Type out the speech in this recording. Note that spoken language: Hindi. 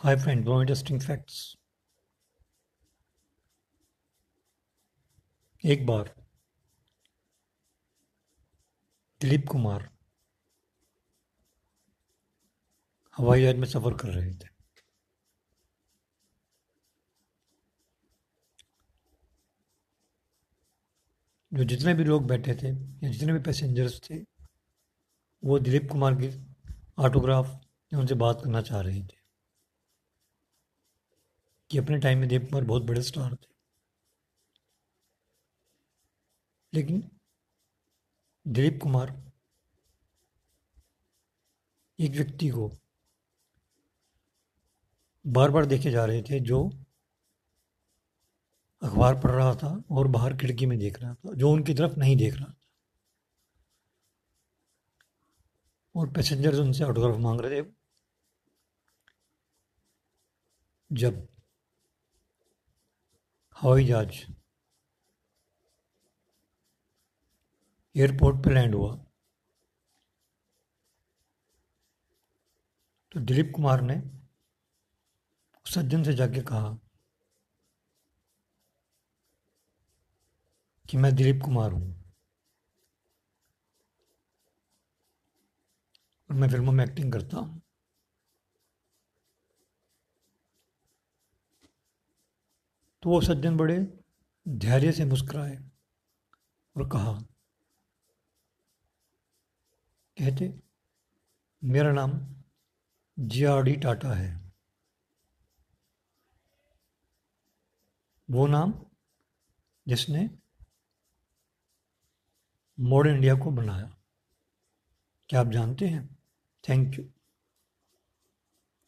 Hi friends, more interesting facts. एक बार दिलीप कुमार हवाई जहाज़ में सफ़र कर रहे थे जो जितने भी लोग बैठे थे या जितने भी पैसेंजर्स थे वो दिलीप कुमार की ऑटोग्राफ या उनसे बात करना चाह रहे थे। कि अपने टाइम में दिलीप कुमार बहुत बड़े स्टार थे। लेकिन दिलीप कुमार एक व्यक्ति को बार बार देखे जा रहे थे, जो अखबार पढ़ रहा था और बाहर खिड़की में देख रहा था, जो उनकी तरफ़ नहीं देख रहा था। और पैसेंजर्स उनसे ऑटोग्राफ मांग रहे थे। जब हवाई जहाज़ एयरपोर्ट पर लैंड हुआ। तो दिलीप कुमार ने सज्जन से जाके कहा कि मैं दिलीप कुमार हूँ। और मैं फ़िल्मों में एक्टिंग करता हूँ। तो वो सज्जन बड़े धैर्य से मुस्कुराए और कहा, कहते, मेरा नाम जी आर डी टाटा है। वो नाम जिसने मॉडर्न इंडिया को बनाया। क्या आप जानते हैं? Thank you